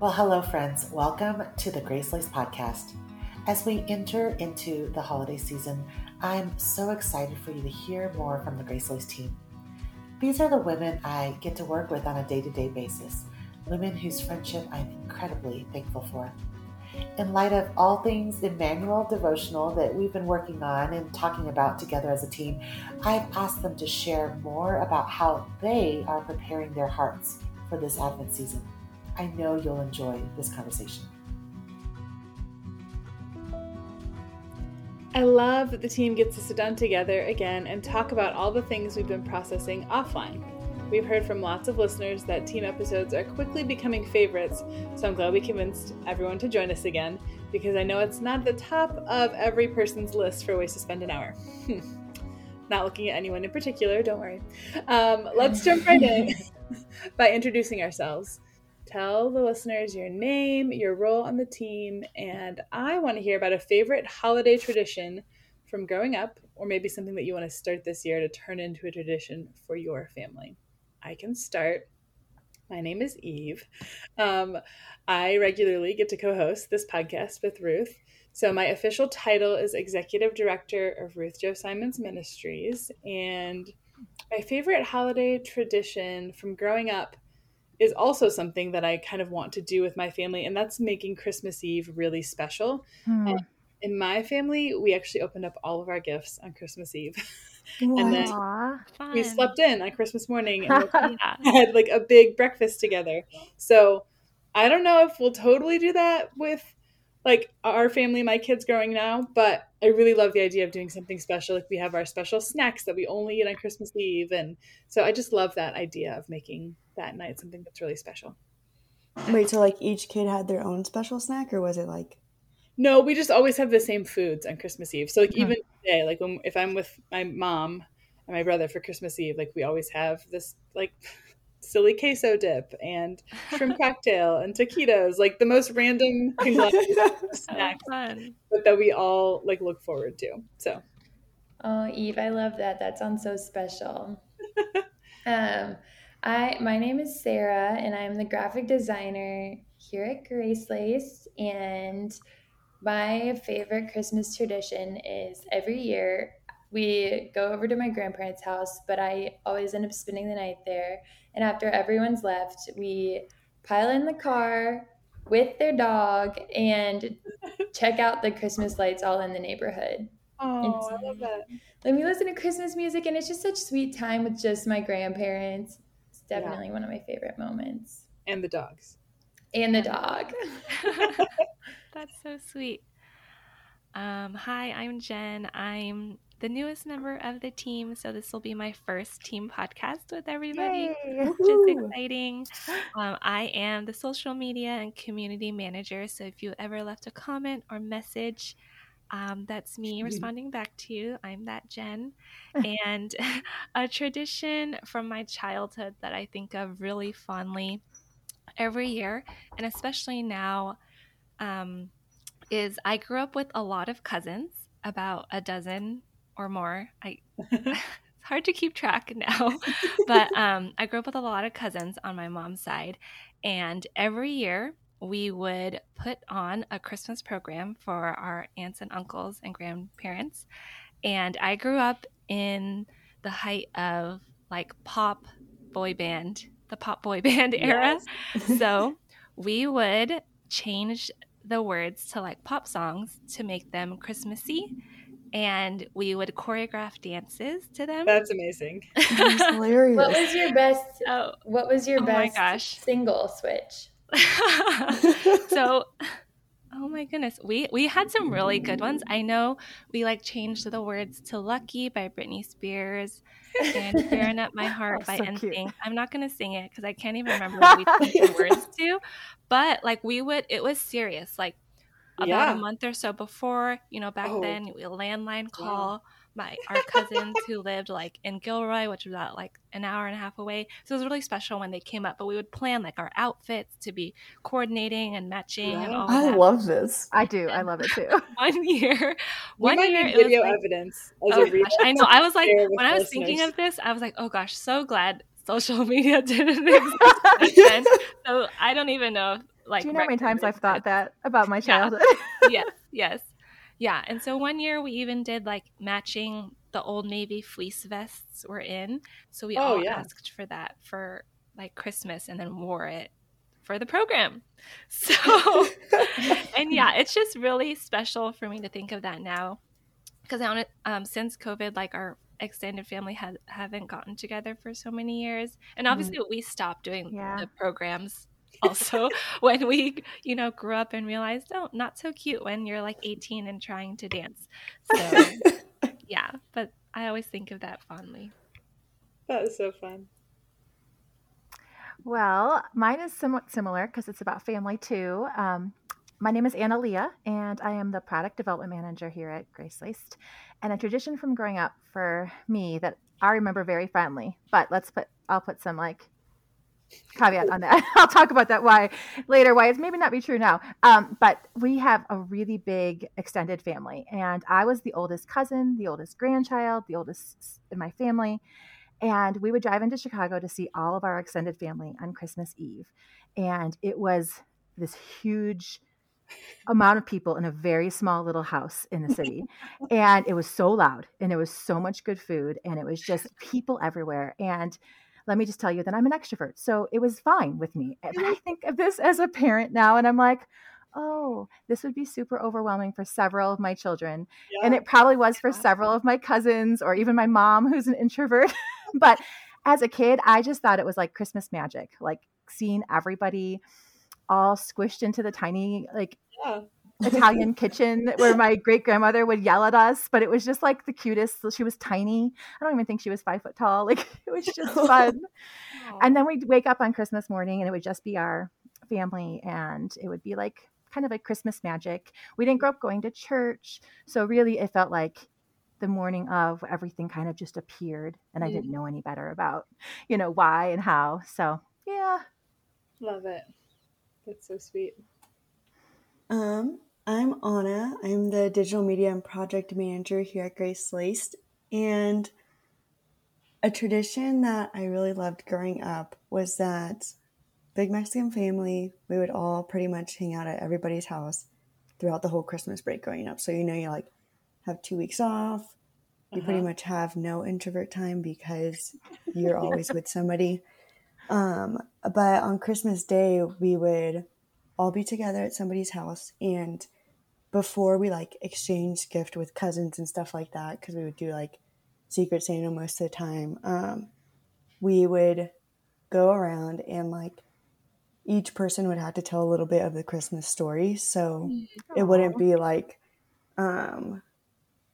Well, hello, friends. Welcome to the Grace Laced Podcast. As we enter into the holiday season, I'm so excited for you to hear more from the Grace Laced team. These are the women I get to work with on a day to day basis, women whose friendship I'm incredibly thankful for. In light of all things Emmanuel devotional that we've been working on and talking about together as a team, I've asked them to share more about how they are preparing their hearts for this Advent season. I know you'll enjoy this conversation. I love that the team gets to sit down together again and talk about all the things we've been processing offline. We've heard from lots of listeners that team episodes are quickly becoming favorites, so I'm glad we convinced everyone to join us again because I know it's not at the top of every person's list for ways to spend an hour. not looking at anyone in particular, don't worry. Um, let's jump right in by introducing ourselves. Tell the listeners your name, your role on the team, and I want to hear about a favorite holiday tradition from growing up, or maybe something that you want to start this year to turn into a tradition for your family. I can start. My name is Eve. Um, I regularly get to co host this podcast with Ruth. So, my official title is Executive Director of Ruth Chou Simons Ministries. And my favorite holiday tradition from growing up is also something that I kind of want to do with my family, and that's making Christmas Eve really special. Hmm. in my family, we actually opened up all of our gifts on Christmas Eve. and then Aww, we slept in on Christmas morning and had like a big breakfast together. So I don't know if we'll totally do that with like our family, my kids growing now, but I really love the idea of doing something special. Like we have our special snacks that we only eat on Christmas Eve. And so I just love that idea of making that night something that's really special. Wait, so like each kid had their own special snack, or was it like? No, we just always have the same foods on Christmas Eve. So like even today, like when if I'm with my mom and my brother for Christmas Eve, like we always have this like silly queso dip and shrimp cocktail and taquitos, like the most random snacks, but that we all like look forward to. So, oh, Eve, I love that. That sounds so special. um, I my name is Sarah and I'm the graphic designer here at Grace Laced and my favorite Christmas tradition is every year we go over to my grandparents' house, but I always end up spending the night there. And after everyone's left, we pile in the car with their dog and check out the Christmas lights all in the neighborhood. Oh, I love that. Then we listen to Christmas music, and it's just such sweet time with just my grandparents It's definitely yeah. one of my favorite moments. And the dogs. And the dog. That's so sweet. Um, hi, I'm Jen. I'm the newest member of the team, so this will be my first team podcast with everybody, Yay. which is exciting. Um, I am the social media and community manager, so if you ever left a comment or message, um, that's me responding back to you. I'm that Jen. and a tradition from my childhood that I think of really fondly every year, and especially now, um, is I grew up with a lot of cousins, about a dozen or more. I. it's hard to keep track now, but um, I grew up with a lot of cousins on my mom's side, and every year we would put on a Christmas program for our aunts and uncles and grandparents. And I grew up in the height of like pop boy band, the pop boy band era. Yes. so we would change the words to like pop songs to make them Christmassy. And we would choreograph dances to them. That's amazing. That's hilarious. what was your best? Oh, what was your oh best gosh. single switch? so oh my goodness we we had some really good ones i know we like changed the words to lucky by britney spears and tearing up my heart by so NSYNC. i'm not going to sing it because i can't even remember what we changed the words to but like we would it was serious like about yeah. a month or so before you know back oh. then we landline call my our cousins who lived like in Gilroy, which was about like an hour and a half away. So it was really special when they came up. But we would plan like our outfits to be coordinating and matching yeah. and all. I that. love this. I do. I love it too. one year, we one year, video like, evidence. oh gosh, I know. I was like, when I was listeners. thinking of this, I was like, oh gosh, so glad social media didn't exist. so I don't even know like Do you know how many times I've thought that about my childhood? Yeah. yes, yes. Yeah. And so one year we even did like matching the old Navy fleece vests were in. So we oh, all yeah. asked for that for like Christmas and then wore it for the program. So, and yeah, it's just really special for me to think of that now because um, since COVID, like our extended family had haven't gotten together for so many years, and mm-hmm. obviously mm-hmm. we stopped doing yeah. the programs also when we you know grew up and realized oh not so cute when you're like 18 and trying to dance. So yeah but i always think of that fondly. That was so fun. Well mine is somewhat similar because it's about family too. Um, my name is Analia, and I am the product development manager here at Grace Laced. And a tradition from growing up for me that I remember very fondly, but let's put I'll put some like caveat on that. I'll talk about that why later, why it's maybe not be true now. Um, but we have a really big extended family, and I was the oldest cousin, the oldest grandchild, the oldest in my family. And we would drive into Chicago to see all of our extended family on Christmas Eve. And it was this huge amount of people in a very small little house in the city. and it was so loud and it was so much good food and it was just people everywhere. And let me just tell you that I'm an extrovert. So it was fine with me. But I think of this as a parent now and I'm like, oh, this would be super overwhelming for several of my children. Yeah. And it probably was for several of my cousins or even my mom, who's an introvert. but as a kid, I just thought it was like Christmas magic, like seeing everybody all squished into the tiny like yeah. Italian kitchen where my great grandmother would yell at us, but it was just like the cutest. She was tiny. I don't even think she was five foot tall. Like it was just fun. and then we'd wake up on Christmas morning and it would just be our family and it would be like kind of like Christmas magic. We didn't grow up going to church. So really it felt like the morning of everything kind of just appeared and I didn't know any better about, you know, why and how. So yeah. Love it. That's so sweet. Um, I'm Anna. I'm the digital media and project manager here at Grace Laced. And a tradition that I really loved growing up was that big Mexican family, we would all pretty much hang out at everybody's house throughout the whole Christmas break growing up. So, you know, you like have two weeks off. You uh-huh. pretty much have no introvert time because you're always with somebody. Um, but on Christmas Day, we would all be together at somebody's house, and before we like exchange gift with cousins and stuff like that, because we would do like Secret Santa most of the time, um, we would go around and like each person would have to tell a little bit of the Christmas story. So Aww. it wouldn't be like, um,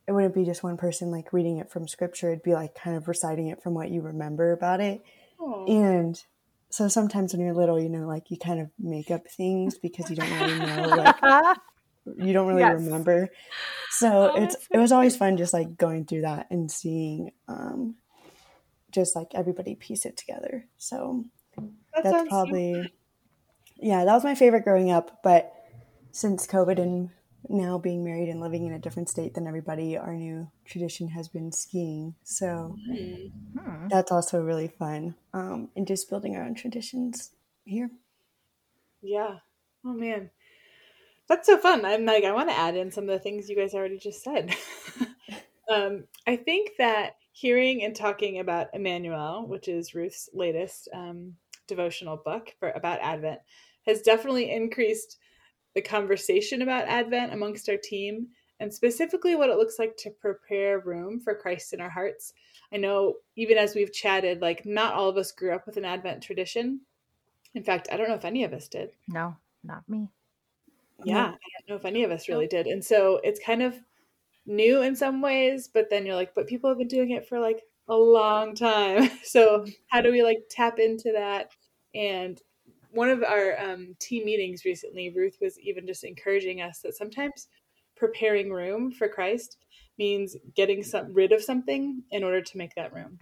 it wouldn't be just one person like reading it from scripture. It'd be like kind of reciting it from what you remember about it. And so sometimes when you're little, you know, like you kind of make up things because you don't really know, like you don't really yes. remember. So oh, it's it was always fun just like going through that and seeing um just like everybody piece it together. So that that's probably yeah, that was my favorite growing up, but since COVID and now being married and living in a different state than everybody, our new tradition has been skiing. So mm-hmm. that's also really fun. Um, and just building our own traditions here. Yeah. Oh man. That's so fun. I'm like, I want to add in some of the things you guys already just said. um, I think that hearing and talking about Emmanuel, which is Ruth's latest um, devotional book for about Advent, has definitely increased the conversation about Advent amongst our team and specifically what it looks like to prepare room for Christ in our hearts. I know even as we've chatted, like not all of us grew up with an Advent tradition. In fact, I don't know if any of us did. No, not me. Yeah, I don't know if any of us really did. And so it's kind of new in some ways, but then you're like, but people have been doing it for like a long time. So how do we like tap into that and one of our um, team meetings recently, Ruth was even just encouraging us that sometimes preparing room for Christ means getting some rid of something in order to make that room.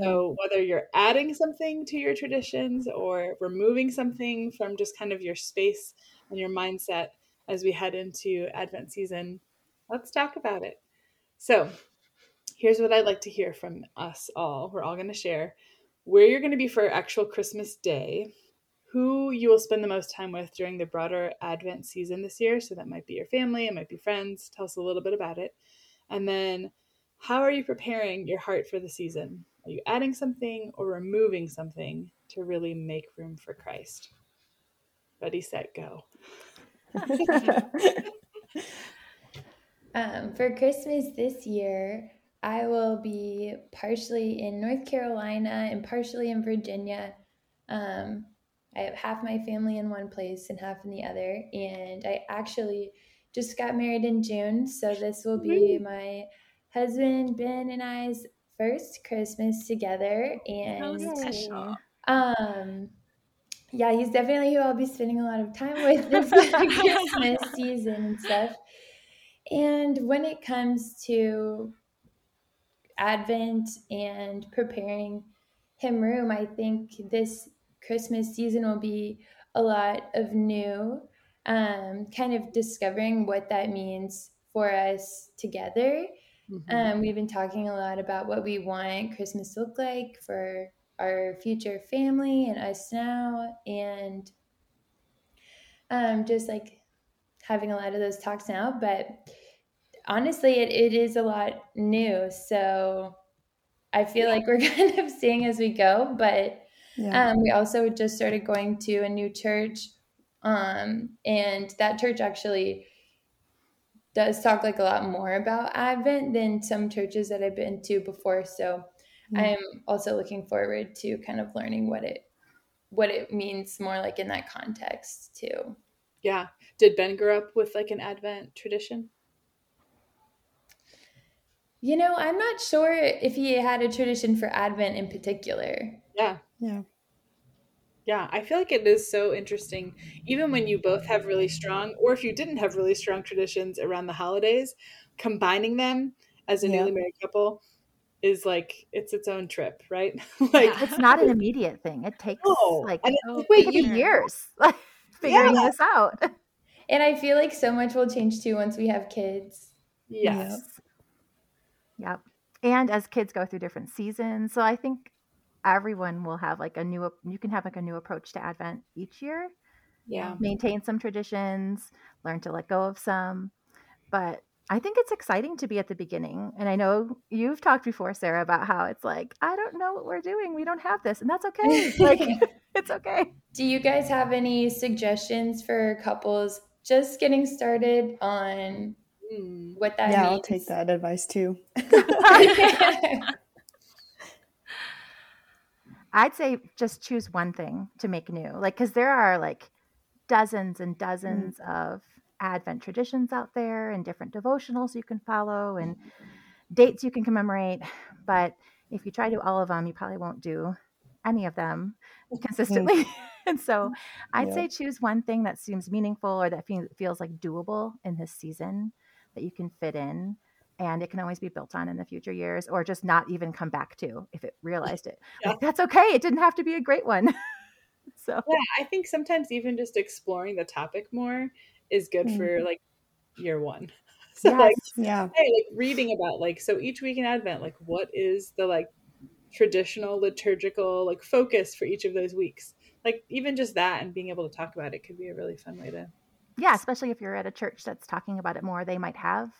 So whether you're adding something to your traditions or removing something from just kind of your space and your mindset as we head into Advent season, let's talk about it. So here's what I'd like to hear from us all. We're all going to share where you're going to be for actual Christmas Day who you will spend the most time with during the broader Advent season this year. So that might be your family, it might be friends. Tell us a little bit about it. And then, how are you preparing your heart for the season? Are you adding something or removing something to really make room for Christ? Ready, set, go. um, for Christmas this year, I will be partially in North Carolina and partially in Virginia. Um, I have half my family in one place and half in the other. And I actually just got married in June. So this will be my husband, Ben, and I's first Christmas together. And um, yeah, he's definitely who I'll be spending a lot of time with this Christmas season and stuff. And when it comes to Advent and preparing him room, I think this Christmas season will be a lot of new, um, kind of discovering what that means for us together. Mm-hmm. Um, we've been talking a lot about what we want Christmas to look like for our future family and us now, and um, just like having a lot of those talks now. But honestly, it, it is a lot new. So I feel like we're kind of seeing as we go, but yeah. Um, we also just started going to a new church, um, and that church actually does talk like a lot more about Advent than some churches that I've been to before. So mm-hmm. I'm also looking forward to kind of learning what it what it means more like in that context too. Yeah. Did Ben grow up with like an Advent tradition? You know, I'm not sure if he had a tradition for Advent in particular. Yeah. Yeah. Yeah, I feel like it is so interesting. Even when you both have really strong, or if you didn't have really strong traditions around the holidays, combining them as a yeah. newly married couple is like it's its own trip, right? like yeah, it's not an immediate thing. It takes no. like oh, wait, you, years figuring yeah. this out. And I feel like so much will change too once we have kids. Yes. Yep. yep. And as kids go through different seasons. So I think everyone will have like a new you can have like a new approach to advent each year yeah maintain some traditions learn to let go of some but i think it's exciting to be at the beginning and i know you've talked before sarah about how it's like i don't know what we're doing we don't have this and that's okay like it's okay do you guys have any suggestions for couples just getting started on hmm. what that yeah means? i'll take that advice too I'd say just choose one thing to make new. Like, because there are like dozens and dozens mm. of Advent traditions out there and different devotionals you can follow and mm-hmm. dates you can commemorate. But if you try to do all of them, you probably won't do any of them consistently. and so I'd yeah. say choose one thing that seems meaningful or that feels like doable in this season that you can fit in and it can always be built on in the future years or just not even come back to if it realized it yeah. like, that's okay it didn't have to be a great one so yeah i think sometimes even just exploring the topic more is good mm-hmm. for like year one so yes. like yeah hey like reading about like so each week in advent like what is the like traditional liturgical like focus for each of those weeks like even just that and being able to talk about it could be a really fun way to yeah especially if you're at a church that's talking about it more they might have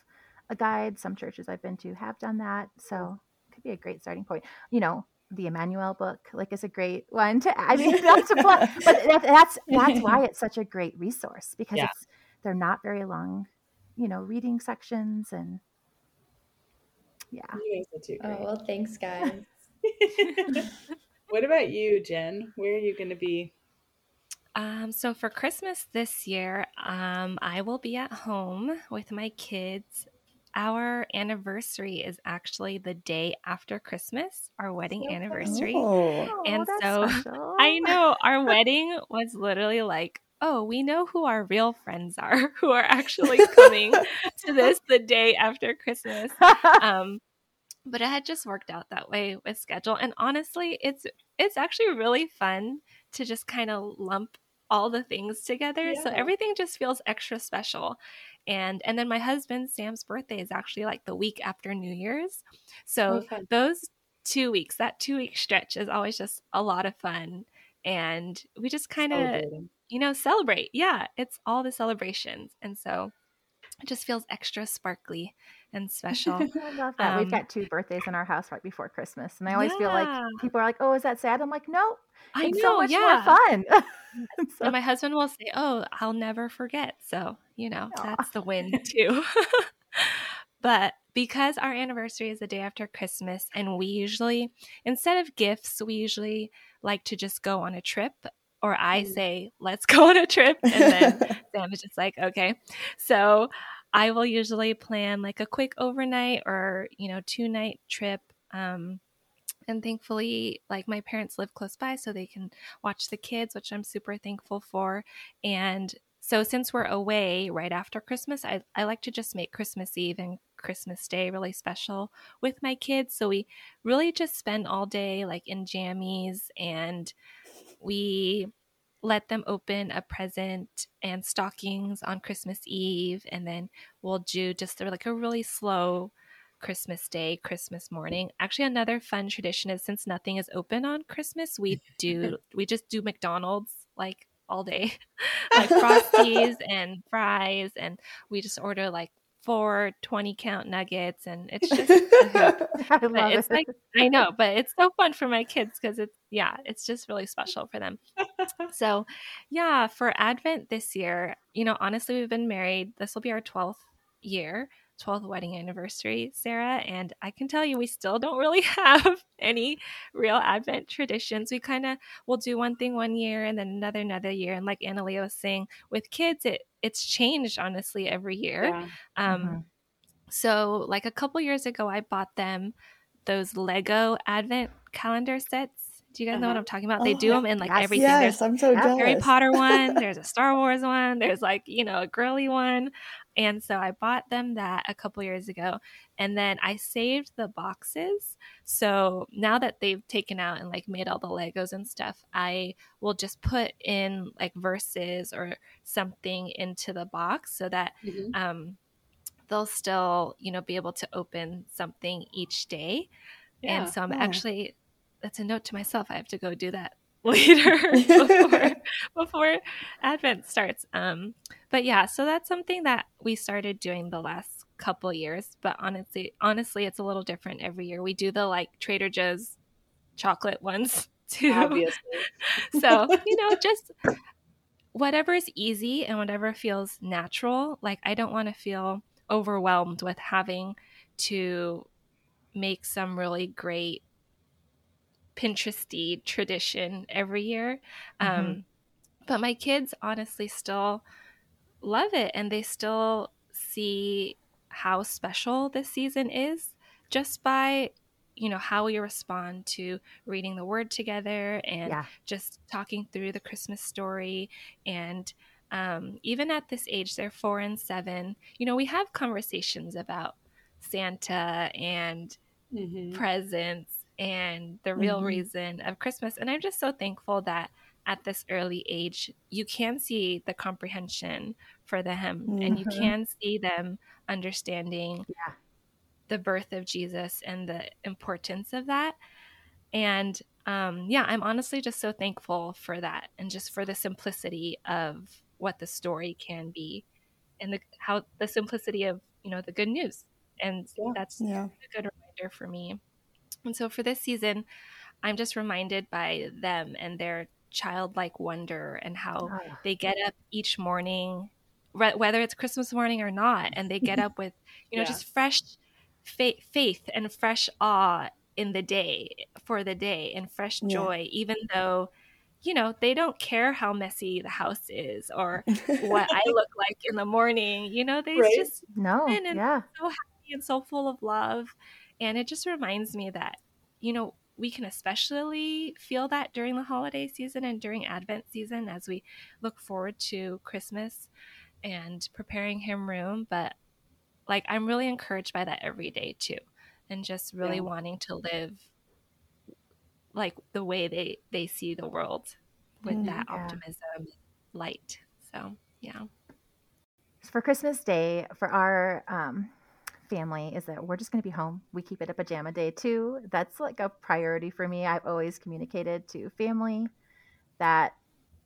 a guide. Some churches I've been to have done that. So it could be a great starting point. You know, the Emmanuel book like is a great one to I mean that's a plus, but that, that's that's why it's such a great resource because yeah. it's they're not very long, you know, reading sections and yeah. Oh well thanks guys. what about you, Jen? Where are you gonna be? Um, so for Christmas this year, um, I will be at home with my kids our anniversary is actually the day after Christmas, our wedding anniversary. Oh, and so special. I know our wedding was literally like, oh, we know who our real friends are who are actually coming to this the day after Christmas. Um, but it had just worked out that way with schedule. And honestly, it's it's actually really fun to just kind of lump all the things together. Yeah. So everything just feels extra special and and then my husband Sam's birthday is actually like the week after New Year's. So oh, those two weeks, that two week stretch is always just a lot of fun and we just kind of you know celebrate yeah it's all the celebrations and so it just feels extra sparkly and special. I love that. Um, We've got two birthdays in our house right before Christmas, and I always yeah. feel like people are like, "Oh, is that sad?" I'm like, "No, I it's know, so much yeah. more fun." so. And my husband will say, "Oh, I'll never forget." So you know, Aww. that's the win too. but because our anniversary is the day after Christmas, and we usually, instead of gifts, we usually like to just go on a trip or I mm. say, let's go on a trip. And then Sam is just like, okay. So I will usually plan like a quick overnight or, you know, two night trip. Um, and thankfully, like my parents live close by so they can watch the kids, which I'm super thankful for. And so since we're away right after Christmas, I, I like to just make Christmas Eve and Christmas Day really special with my kids. So we really just spend all day like in jammies and we let them open a present and stockings on Christmas Eve, and then we'll do just like a really slow Christmas Day, Christmas morning. Actually, another fun tradition is since nothing is open on Christmas, we do we just do McDonald's like all day, like frosties and fries, and we just order like four 20 count nuggets and it's just I love it's it. like I know but it's so fun for my kids because it's yeah it's just really special for them so yeah for advent this year you know honestly we've been married this will be our 12th year 12th wedding anniversary, Sarah. And I can tell you, we still don't really have any real Advent traditions. We kind of will do one thing one year and then another another year. And like Analia was saying, with kids, it it's changed honestly every year. Yeah. Um, mm-hmm. So, like a couple years ago, I bought them those Lego Advent calendar sets do you guys uh-huh. know what uh-huh. I'm talking about? Oh, they do them in like everything. Yes, there's I'm so jealous. Harry Potter one, there's a Star Wars one, there's like, you know, a girly one. And so I bought them that a couple years ago. And then I saved the boxes. So now that they've taken out and like made all the Legos and stuff, I will just put in like verses or something into the box so that mm-hmm. um, they'll still, you know, be able to open something each day. Yeah, and so I'm yeah. actually that's a note to myself. I have to go do that later before, before Advent starts. Um, but yeah, so that's something that we started doing the last couple years. But honestly, honestly, it's a little different every year. We do the like Trader Joe's chocolate ones too. Obviously. so you know, just whatever is easy and whatever feels natural. Like I don't want to feel overwhelmed with having to make some really great Pinteresty tradition every year. Mm-hmm. Um, but my kids honestly still love it and they still see how special this season is just by you know how we respond to reading the word together and yeah. just talking through the christmas story and um, even at this age they're four and seven you know we have conversations about santa and mm-hmm. presents and the real mm-hmm. reason of Christmas. And I'm just so thankful that at this early age, you can see the comprehension for them mm-hmm. and you mm-hmm. can see them understanding yeah. the birth of Jesus and the importance of that. And um, yeah, I'm honestly just so thankful for that and just for the simplicity of what the story can be and the how the simplicity of you know the good news and yeah. that's yeah. a good reminder for me and so for this season, I'm just reminded by them and their childlike wonder and how oh. they get up each morning, whether it's Christmas morning or not, and they get up with, you know, yeah. just fresh fa- faith and fresh awe in the day for the day and fresh joy, yeah. even though you know, they don't care how messy the house is or what I look like in the morning. You know, they right? just no, and yeah, so happy and so full of love. And it just reminds me that, you know, we can especially feel that during the holiday season and during Advent season as we look forward to Christmas and preparing Him room. But like, I'm really encouraged by that every day too, and just really yeah. wanting to live like the way they they see the world with mm, that yeah. optimism, light. So yeah. For Christmas Day, for our um, family is that we're just going to be home. We keep it a pajama day too. That's like a priority for me. I've always communicated to family that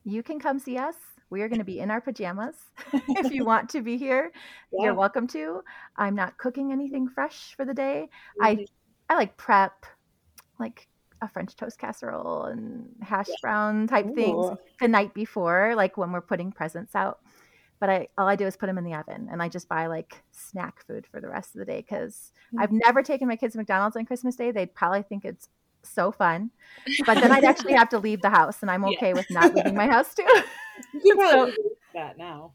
you can come see us. We are going to be in our pajamas. if you want to be here, yeah. you're welcome to. I'm not cooking anything fresh for the day. Mm-hmm. I I like prep like a French toast casserole and hash brown type Ooh. things the night before, like when we're putting presents out. But I all I do is put them in the oven, and I just buy like snack food for the rest of the day because mm-hmm. I've never taken my kids to McDonald's on Christmas Day. They'd probably think it's so fun, but then I'd actually have to leave the house, and I'm okay yeah. with not leaving my house too. you so, that now,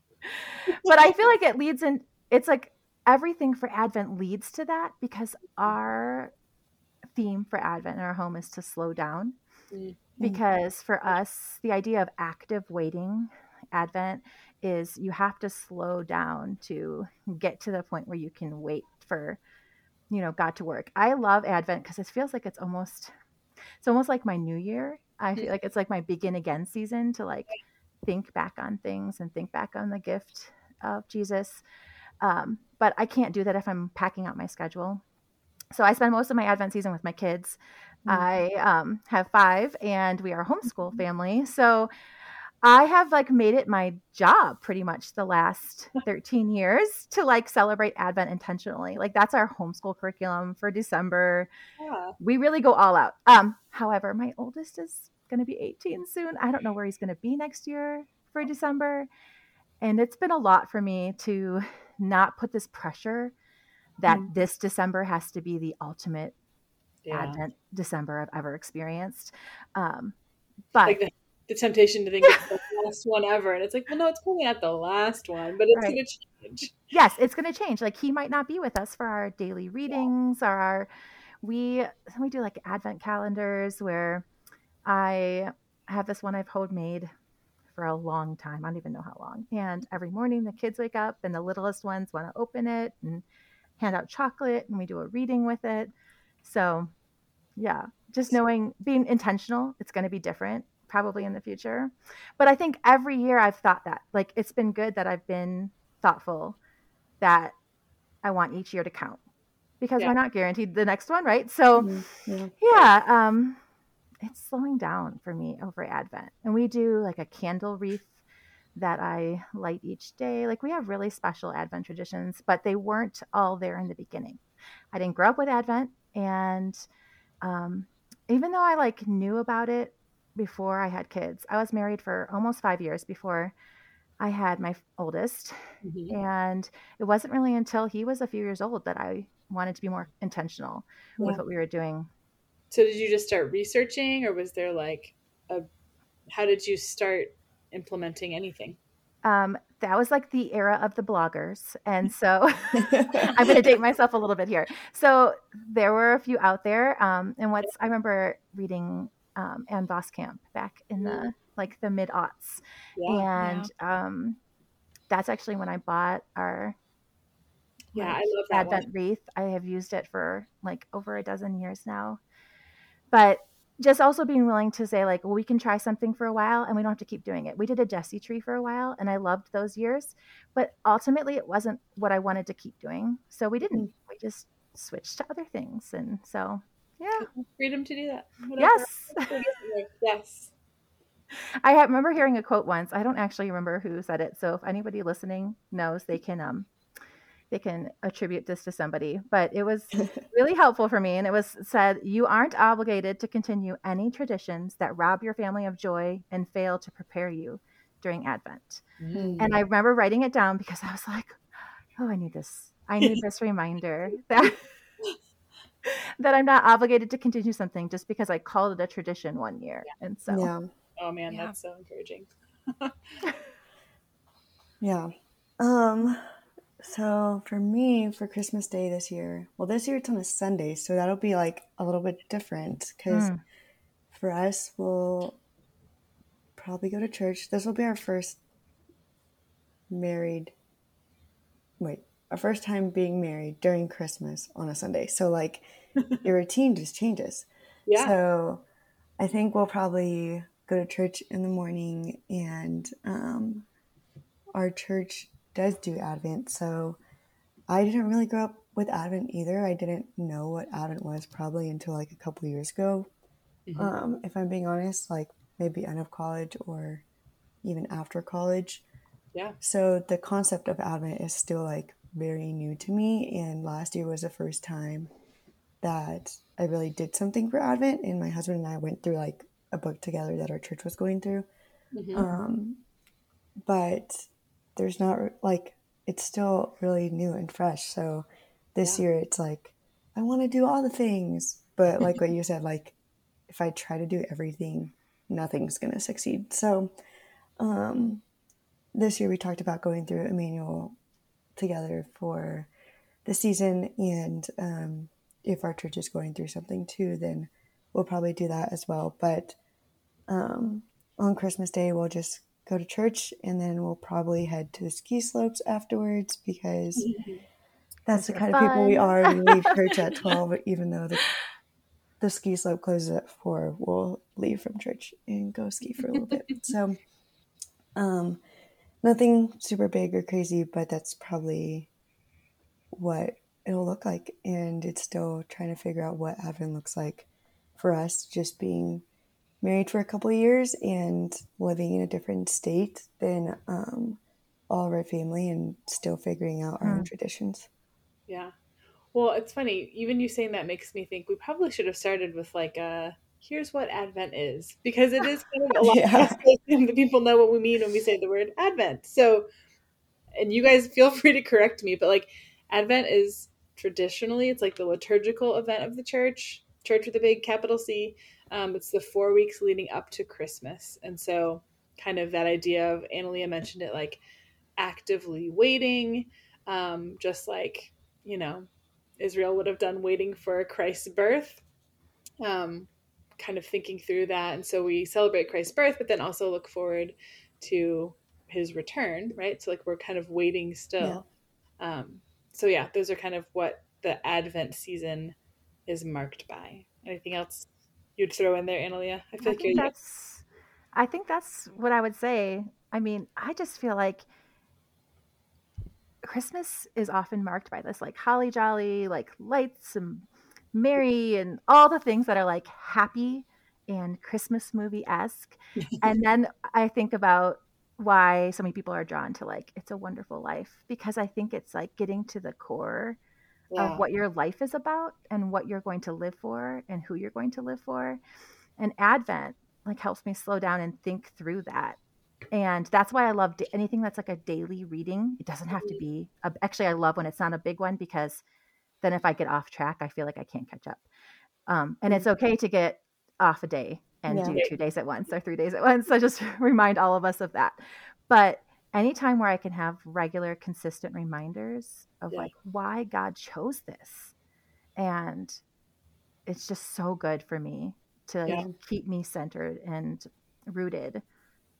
but I feel like it leads in. It's like everything for Advent leads to that because our theme for Advent in our home is to slow down. Mm-hmm. Because for us, the idea of active waiting, Advent, is you have to slow down to get to the point where you can wait for, you know, God to work. I love Advent because it feels like it's almost, it's almost like my new year. I feel like it's like my begin again season to like think back on things and think back on the gift of Jesus. Um, but I can't do that if I'm packing out my schedule so I spend most of my Advent season with my kids. Mm-hmm. I um, have five, and we are a homeschool mm-hmm. family. So I have like made it my job pretty much the last 13 years to like celebrate Advent intentionally. Like that's our homeschool curriculum for December. Yeah. We really go all out. Um, however, my oldest is going to be 18 soon. I don't know where he's going to be next year for December. And it's been a lot for me to not put this pressure that mm. this December has to be the ultimate yeah. Advent December I've ever experienced. Um, but like the, the, temptation to think it's the last one ever, and it's like, well, no, it's probably not the last one, but it's right. going to change. Yes, it's going to change. Like he might not be with us for our daily readings yeah. or our we we do like Advent calendars where I have this one I've homemade for a long time. I don't even know how long. And every morning the kids wake up and the littlest ones want to open it and hand out chocolate and we do a reading with it. So, yeah, just knowing being intentional, it's going to be different probably in the future. But I think every year I've thought that. Like it's been good that I've been thoughtful that I want each year to count because yeah. we're not guaranteed the next one, right? So, mm-hmm. yeah. yeah, um it's slowing down for me over Advent. And we do like a candle wreath that I light each day. Like we have really special Advent traditions, but they weren't all there in the beginning. I didn't grow up with Advent, and um, even though I like knew about it before I had kids, I was married for almost five years before I had my oldest, mm-hmm. and it wasn't really until he was a few years old that I wanted to be more intentional yeah. with what we were doing. So, did you just start researching, or was there like a? How did you start implementing anything? Um, that was like the era of the bloggers. And so I'm going to date myself a little bit here. So there were a few out there. Um, and what's, I remember reading um, Ann Voskamp back in the like the mid aughts. Yeah, and yeah. Um, that's actually when I bought our yeah, like, I love that Advent one. wreath. I have used it for like over a dozen years now. But just also being willing to say like well we can try something for a while and we don't have to keep doing it we did a jesse tree for a while and i loved those years but ultimately it wasn't what i wanted to keep doing so we didn't we just switched to other things and so yeah freedom to do that Whatever. yes yes i remember hearing a quote once i don't actually remember who said it so if anybody listening knows they can um they can attribute this to somebody, but it was really helpful for me. And it was said, You aren't obligated to continue any traditions that rob your family of joy and fail to prepare you during Advent. Mm. And I remember writing it down because I was like, Oh, I need this. I need this reminder that. that I'm not obligated to continue something just because I called it a tradition one year. Yeah. And so, yeah. oh man, yeah. that's so encouraging. yeah. Um, so for me, for Christmas Day this year, well, this year it's on a Sunday, so that'll be like a little bit different because mm. for us, we'll probably go to church. This will be our first married, wait, our first time being married during Christmas on a Sunday. So like your routine just changes. Yeah. So I think we'll probably go to church in the morning and um, our church does do Advent. So I didn't really grow up with Advent either. I didn't know what Advent was probably until like a couple years ago. Mm-hmm. Um, if I'm being honest, like maybe end of college or even after college. Yeah. So the concept of Advent is still like very new to me. And last year was the first time that I really did something for Advent. And my husband and I went through like a book together that our church was going through. Mm-hmm. Um, but there's not like, it's still really new and fresh. So this yeah. year it's like, I want to do all the things. But like what you said, like if I try to do everything, nothing's to succeed. So, um, this year we talked about going through Emmanuel together for the season, and um, if our church is going through something too, then we'll probably do that as well. But um, on Christmas Day, we'll just go to church, and then we'll probably head to the ski slopes afterwards because mm-hmm. that's the kind fun. of people we are. We leave church at twelve, even though the the ski slope closes at four. We'll leave from church and go ski for a little bit. So, um, nothing super big or crazy, but that's probably what it'll look like. And it's still trying to figure out what Advent looks like for us, just being married for a couple years and living in a different state than um, all of our family and still figuring out our mm. own traditions. Yeah. Well, it's funny. Even you saying that makes me think we probably should have started with like a here's what Advent is because it is kind of a lot yeah. that people know what we mean when we say the word Advent. So, and you guys feel free to correct me, but like Advent is traditionally it's like the liturgical event of the church, church with a big capital C. Um, it's the four weeks leading up to Christmas, and so kind of that idea of Analia mentioned it like actively waiting, um, just like you know Israel would have done waiting for Christ's birth. Um, kind of thinking through that. And so we celebrate Christ's birth, but then also look forward to his return, right? So like we're kind of waiting still. Yeah. Um, so yeah, those are kind of what the Advent season is marked by. Anything else you'd throw in there, Analia? I feel I like you're that's I think that's what I would say. I mean, I just feel like Christmas is often marked by this like holly jolly, like lights and merry and all the things that are like happy and Christmas movie esque. and then I think about why so many people are drawn to like It's a Wonderful Life because I think it's like getting to the core yeah. of what your life is about and what you're going to live for and who you're going to live for. And Advent like helps me slow down and think through that. And that's why I love anything that's like a daily reading. It doesn't have to mm-hmm. be a, actually I love when it's not a big one because then if I get off track, I feel like I can't catch up. Um, and it's okay to get off a day and yeah. do two days at once or three days at once. So just remind all of us of that. But anytime where I can have regular, consistent reminders of yeah. like why God chose this. And it's just so good for me to yeah. keep me centered and rooted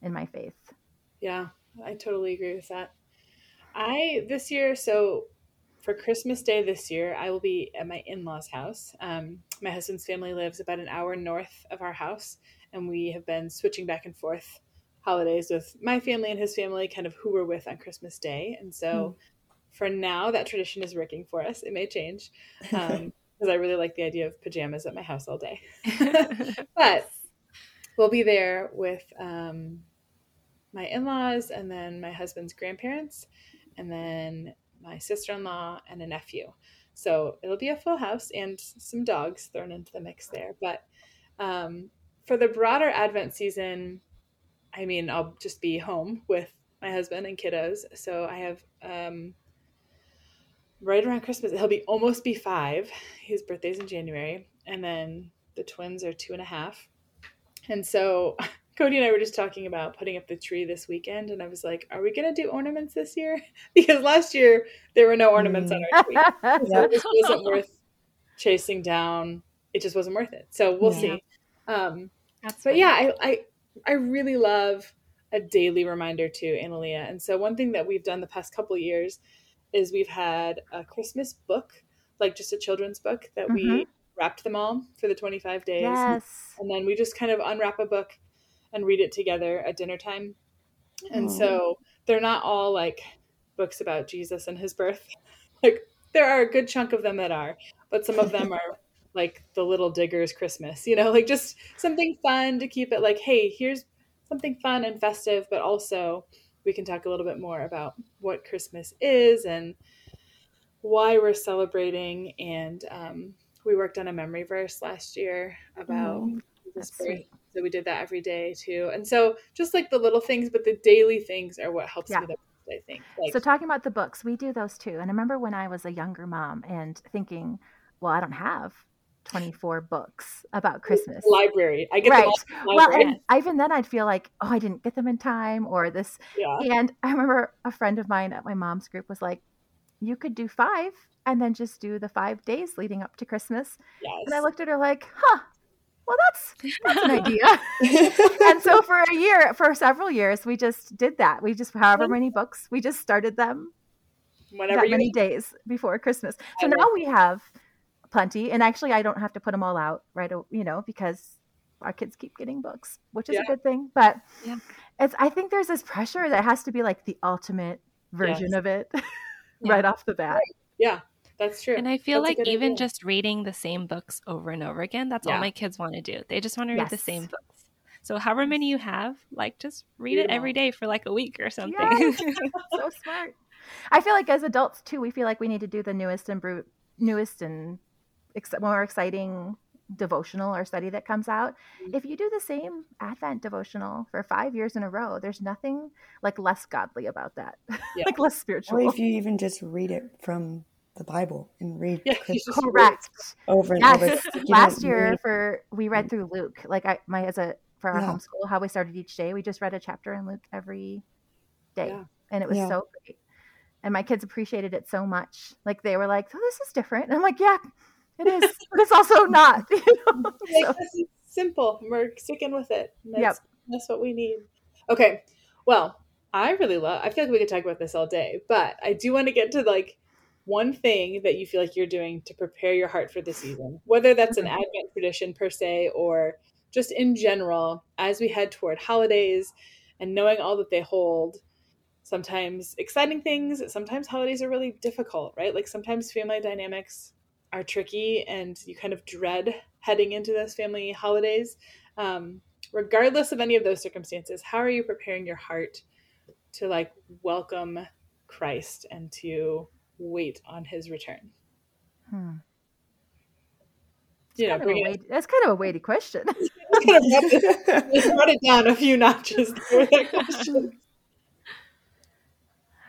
in my faith. Yeah, I totally agree with that. I this year, so for Christmas Day this year, I will be at my in law's house. Um, my husband's family lives about an hour north of our house, and we have been switching back and forth holidays with my family and his family, kind of who we're with on Christmas Day. And so mm. for now, that tradition is working for us. It may change because um, I really like the idea of pajamas at my house all day. but we'll be there with um, my in laws and then my husband's grandparents. And then my sister in law, and a nephew. So it'll be a full house and some dogs thrown into the mix there. But um, for the broader Advent season, I mean, I'll just be home with my husband and kiddos. So I have um, right around Christmas, he'll be almost be five. His birthday's in January. And then the twins are two and a half. And so Cody and I were just talking about putting up the tree this weekend, and I was like, "Are we gonna do ornaments this year?" because last year there were no ornaments mm. on our tree, so it just wasn't worth chasing down. It just wasn't worth it. So we'll yeah. see. Um, That's but yeah, I, I I really love a daily reminder to Analia. And so one thing that we've done the past couple years is we've had a Christmas book, like just a children's book that mm-hmm. we wrapped them all for the 25 days. Yes. And then we just kind of unwrap a book and read it together at dinner time. And so they're not all like books about Jesus and his birth. like there are a good chunk of them that are, but some of them are like the little diggers christmas you know like just something fun to keep it like hey here's something fun and festive but also we can talk a little bit more about what christmas is and why we're celebrating and um, we worked on a memory verse last year about Oh, this birth. sweet. So we did that every day too. And so just like the little things, but the daily things are what helps Yeah. me the most, I think. Like, So talking about the books, we do those too. And I remember when I was a younger mom and thinking, well, I don't have 24 books about Christmas. library. I get Right. them all from the Well, and even then I'd feel like, oh, I didn't get them in time or this. yeah. And I remember a friend of mine at my mom's group was like, you could do five and then just do the five days leading up to Christmas. Yes. And I looked at her like, huh, well, that's, that's an idea. and so for a year, for several years, we just did that. We just, however many books, we just started them Whenever that many days before Christmas. So now we have plenty, and actually, I don't have to put them all out right, you know, because our kids keep getting books, which is Yeah. a good thing. But Yeah. it's I think there's this pressure that has to be like the ultimate version Yes. of it right off the bat. Yeah, that's true. And I feel That's like even idea. just reading the same books over and over again, that's Yeah. all my kids want to do. They just want to read the same books. So however many you have, like just read Read it 'em every all. day for like a week or something. Yes. so smart. I feel like as adults too, we feel like we need to do the newest and bru- newest and ex- more exciting devotional or study that comes out. Mm-hmm. If you do the same Advent devotional for five years in a row, there's nothing like less godly about that, Yeah. like less spiritual. Or spiritual. if you even just read it from the Bible and read Yeah, Chris you just read Correct. over and over. Yes. You don't Last year need- for we read through Luke. Like I my as a for our Yeah. homeschool, how we started each day, we just read a chapter in Luke every day. Yeah. And it was Yeah. so great. And my kids appreciated it so much. Like they were like, Oh, this is different. And I'm like, Yeah, it is. but it's also not. you know? like, So- this is simple. We're sticking with it. That's, Yep. that's what we need. Okay. Well, I really love I feel like we could talk about this all day, but I do want to get to like one thing that you feel like you're doing to prepare your heart for the season, whether that's an Advent tradition per se or just in general, as we head toward holidays and knowing all that they hold. Sometimes exciting things, sometimes holidays are really difficult, right? Like sometimes family dynamics are tricky and you kind of dread heading into those family holidays. Um, regardless of any of those circumstances, how are you preparing your heart to like welcome Christ and to wait on his return? Hmm. You know, Kind of that's kind of a weighty question. just brought it down a few notches there with that question.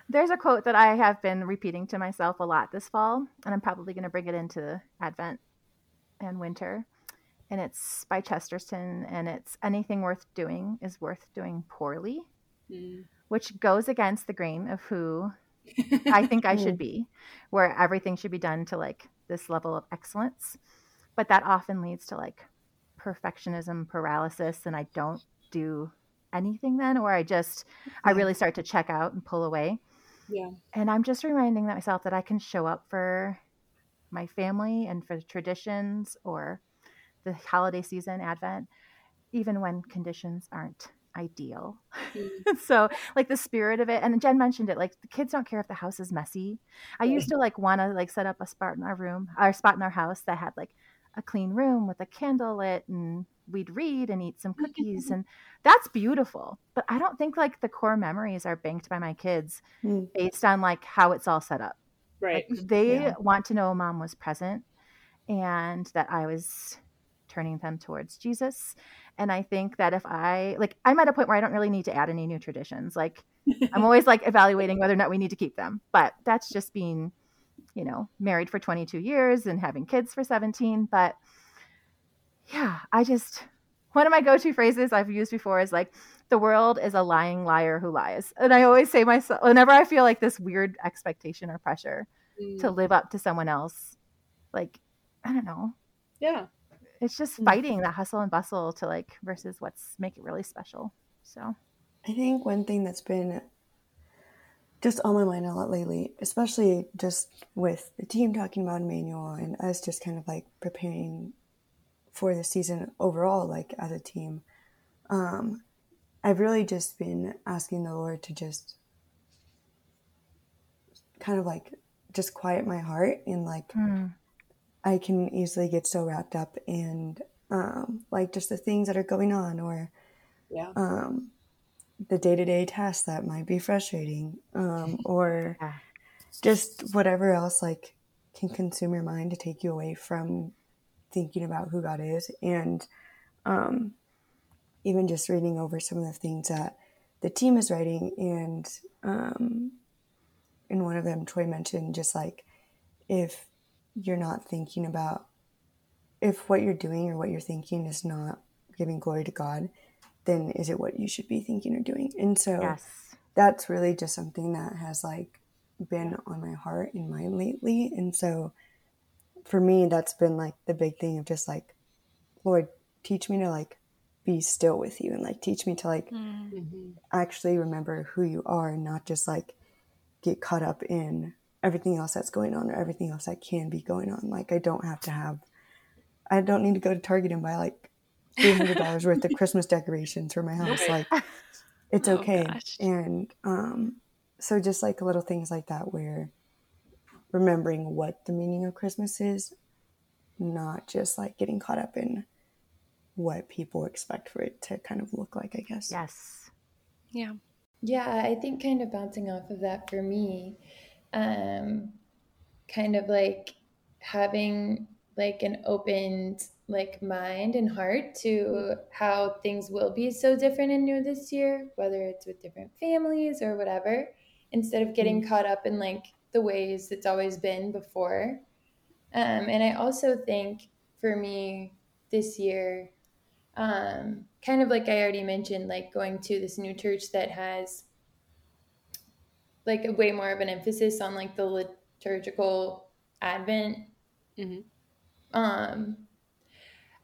There's a quote that I have been repeating to myself a lot this fall, and I'm probably going to bring it into Advent and winter. And it's by Chesterton, and it's anything worth doing is worth doing poorly, Mm. which goes against the grain of who I think I should mm. be, where everything should be done to like this level of excellence. But that often leads to like perfectionism paralysis, and I don't do anything then, or I just, I really start to check out and pull away. Yeah. And I'm just reminding myself that I can show up for my family and for traditions or the holiday season, Advent, even when conditions aren't ideal. Mm. so, like the spirit of it, and Jen mentioned it, like the kids don't care if the house is messy. I used to like want to like set up a spot in our room, our spot in our house that had like a clean room with a candle lit and we'd read and eat some cookies and that's beautiful but i don't think like the core memories are banked by my kids Mm. based on like how it's all set up Right. like they Yeah. want to know mom was present and that i was turning them towards jesus and i think that if i like i'm at a point where i don't really need to add any new traditions. Like i'm always like evaluating whether or not we need to keep them. But that's just being you know married for 22 years and having kids for 17 but yeah i just one of my go-to phrases i've used before is like the world is a lying liar who lies. And i always say myself whenever i feel like this weird expectation or pressure Mm. to live up to someone else like i don't know. Yeah. It's just Mm. fighting that hustle and bustle to like versus what's make it really special so I think one thing that's been just on my mind a lot lately, especially just with the team talking about Emmanuel and us just kind of like preparing for the season overall, like as a team, um, I've really just been asking the Lord to just kind of like just quiet my heart and like hmm, I can easily get so wrapped up in um, like just the things that are going on or Yeah. um, the day to day tasks that might be frustrating um, or Yeah. just whatever else like can consume your mind to take you away from thinking about who God is and um, even just reading over some of the things that the team is writing and um, in one of them Troy mentioned just like if you're not thinking about if what you're doing or what you're thinking is not giving glory to God then is it what you should be thinking or doing and so Yes. that's really just something that has like been on my heart and mind lately and so for me that's been like the big thing of just like lord teach me to like be still with you and like teach me to like Mm. Mhm. actually remember who you are and not just like get caught up in everything else that's going on or everything else that can be going on like i don't have to have i don't need to go to target and buy like $300 worth of christmas decorations for my house like it's Oh, okay gosh. and um so just like little things like that where remembering what the meaning of christmas is not just like getting caught up in what people expect for it to kind of look like i guess Yes. Yeah. Yeah, I think kind of bouncing off of that for me, um, kind of like having like an opened like mind and heart to how things will be so different and new this year, whether it's with different families or whatever, instead of getting caught up in like the ways it's always been before. Um, and I also think for me this year, um, kind of like I already mentioned, like going to this new church that has like a way more of an emphasis on like the liturgical Advent. Mhm. Um,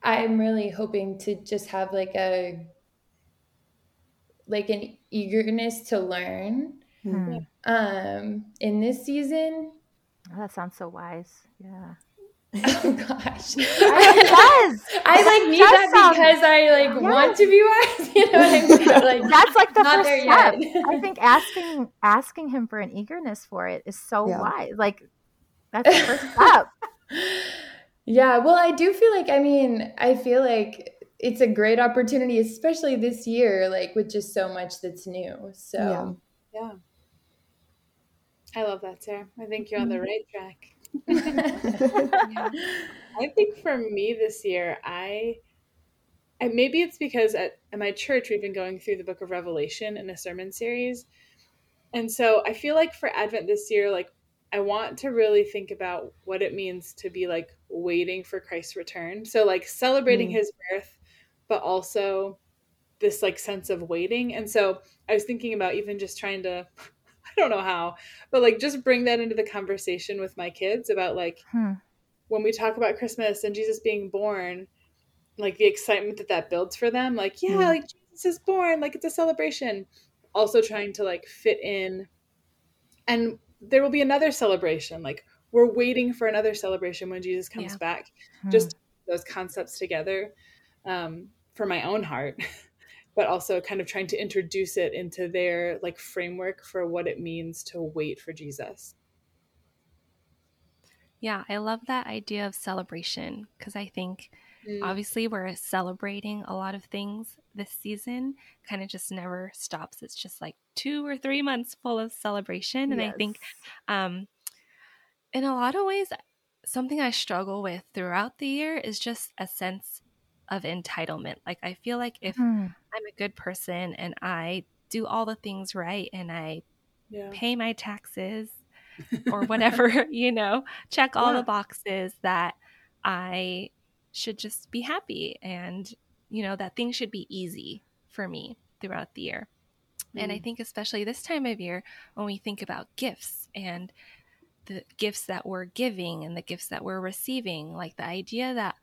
I'm really hoping to just have like a like an eagerness to learn Hmm. um in this season. Oh, that sounds so wise. Yeah. Oh gosh. It does. I like It need does that sound- um, because I like want to be wise. You know what I mean? Like That's like the not first step. yet. I think asking asking him for an eagerness for it is so Yeah. wise. Like that's the first step. Yeah, well, I do feel like, I mean, I feel like it's a great opportunity, especially this year, like with just so much that's new. So, yeah. Yeah. I love that, Sarah. I think you're on the mm-hmm. right track. I think for me this year, I and maybe it's because at, at my church we've been going through the book of Revelation in a sermon series. And so I feel like for Advent this year, like I want to really think about what it means to be like waiting for Christ's return. So like celebrating Mm. his birth, but also this like sense of waiting. And so I was thinking about even just trying to I don't know how, but like just bring that into the conversation with my kids about like Hmm. when we talk about Christmas and Jesus being born, like the excitement that that builds for them, like yeah, Mm. like Jesus is born, like it's a celebration. Also trying to like fit in, and there will be another celebration. Like we're waiting for another celebration when Jesus comes Yeah. back. Hmm. Just those concepts together um, for my own heart, but also kind of trying to introduce it into their like framework for what it means to wait for Jesus. Yeah, I love that idea of celebration because I think Mm. obviously we're celebrating a lot of things this season, kind of just never stops. It's just like two or three months full of celebration. And I think um, in a lot of ways, something I struggle with throughout the year is just a sense of entitlement. Like, I feel like if Hmm. I'm a good person and I do all the things right and I Yeah. pay my taxes or whatever, you know, check all Yeah. the boxes that I should just be happy and, you know, that things should be easy for me throughout the year. And I Mm. think, especially this time of year, when we think about gifts and the gifts that we're giving and the gifts that we're receiving, like the idea that,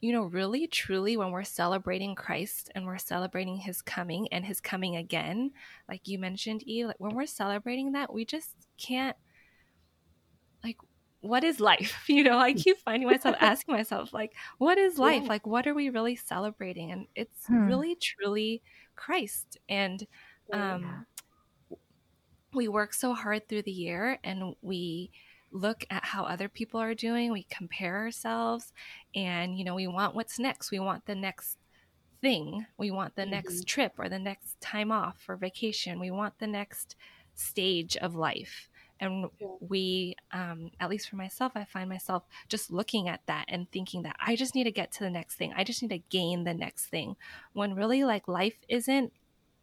you know, really, truly, when we're celebrating Christ and we're celebrating his coming and his coming again, like you mentioned, Eve, like when we're celebrating that, we just can't, like, what is life? You know, I keep finding myself asking myself, like, what is life? Yeah. Like, what are we really celebrating? And it's Hmm. really, truly Christ. And, um, we work so hard through the year and we look at how other people are doing, we compare ourselves, and you know, we want what's next. We want the next thing. We want the mm-hmm. next trip or the next time off or vacation. We want the next stage of life. And yeah. we, um, at least for myself, I find myself just looking at that and thinking that I just need to get to the next thing. I just need to gain the next thing. When really, like, life isn't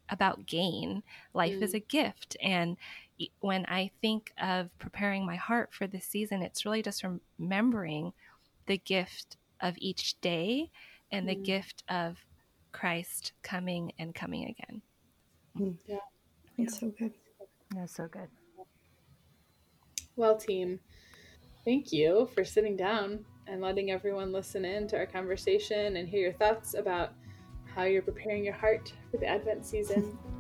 about gain, life mm. is a gift. And when I think of preparing my heart for this season, it's really just remembering the gift of each day and the mm. gift of Christ coming and coming again. Mm. Yeah. It's so good. That's so good. Well, team, thank you for sitting down and letting everyone listen in to our conversation and hear your thoughts about how you're preparing your heart for the Advent season.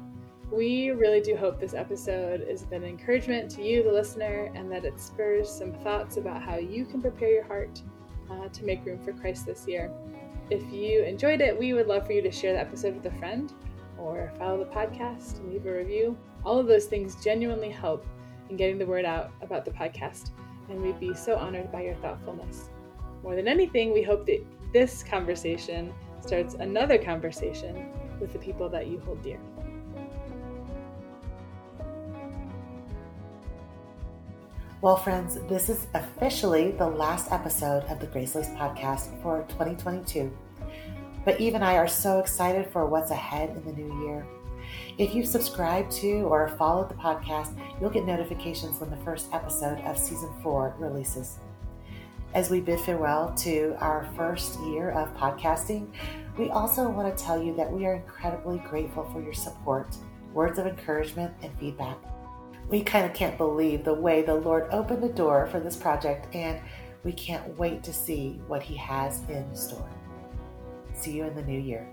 we really do hope this episode has been an encouragement to you, the listener, and that it spurs some thoughts about how you can prepare your heart uh, to make room for Christ this year. If you enjoyed it, we would love for you to share the episode with a friend or follow the podcast and leave a review. All of those things genuinely help in getting the word out about the podcast, and we'd be so honored by your thoughtfulness. More than anything, we hope that this conversation starts another conversation with the people that you hold dear. Well, friends, this is officially the last episode of the Grace Laced podcast for 2022. But Eve and I are so excited for what's ahead in the new year. If you subscribe to or follow the podcast, you'll get notifications when the first episode of season four releases. As we bid farewell to our first year of podcasting, we also want to tell you that we are incredibly grateful for your support, words of encouragement, and feedback we kind of can't believe the way the Lord opened the door for this project, and we can't wait to see what He has in store. See you in the new year.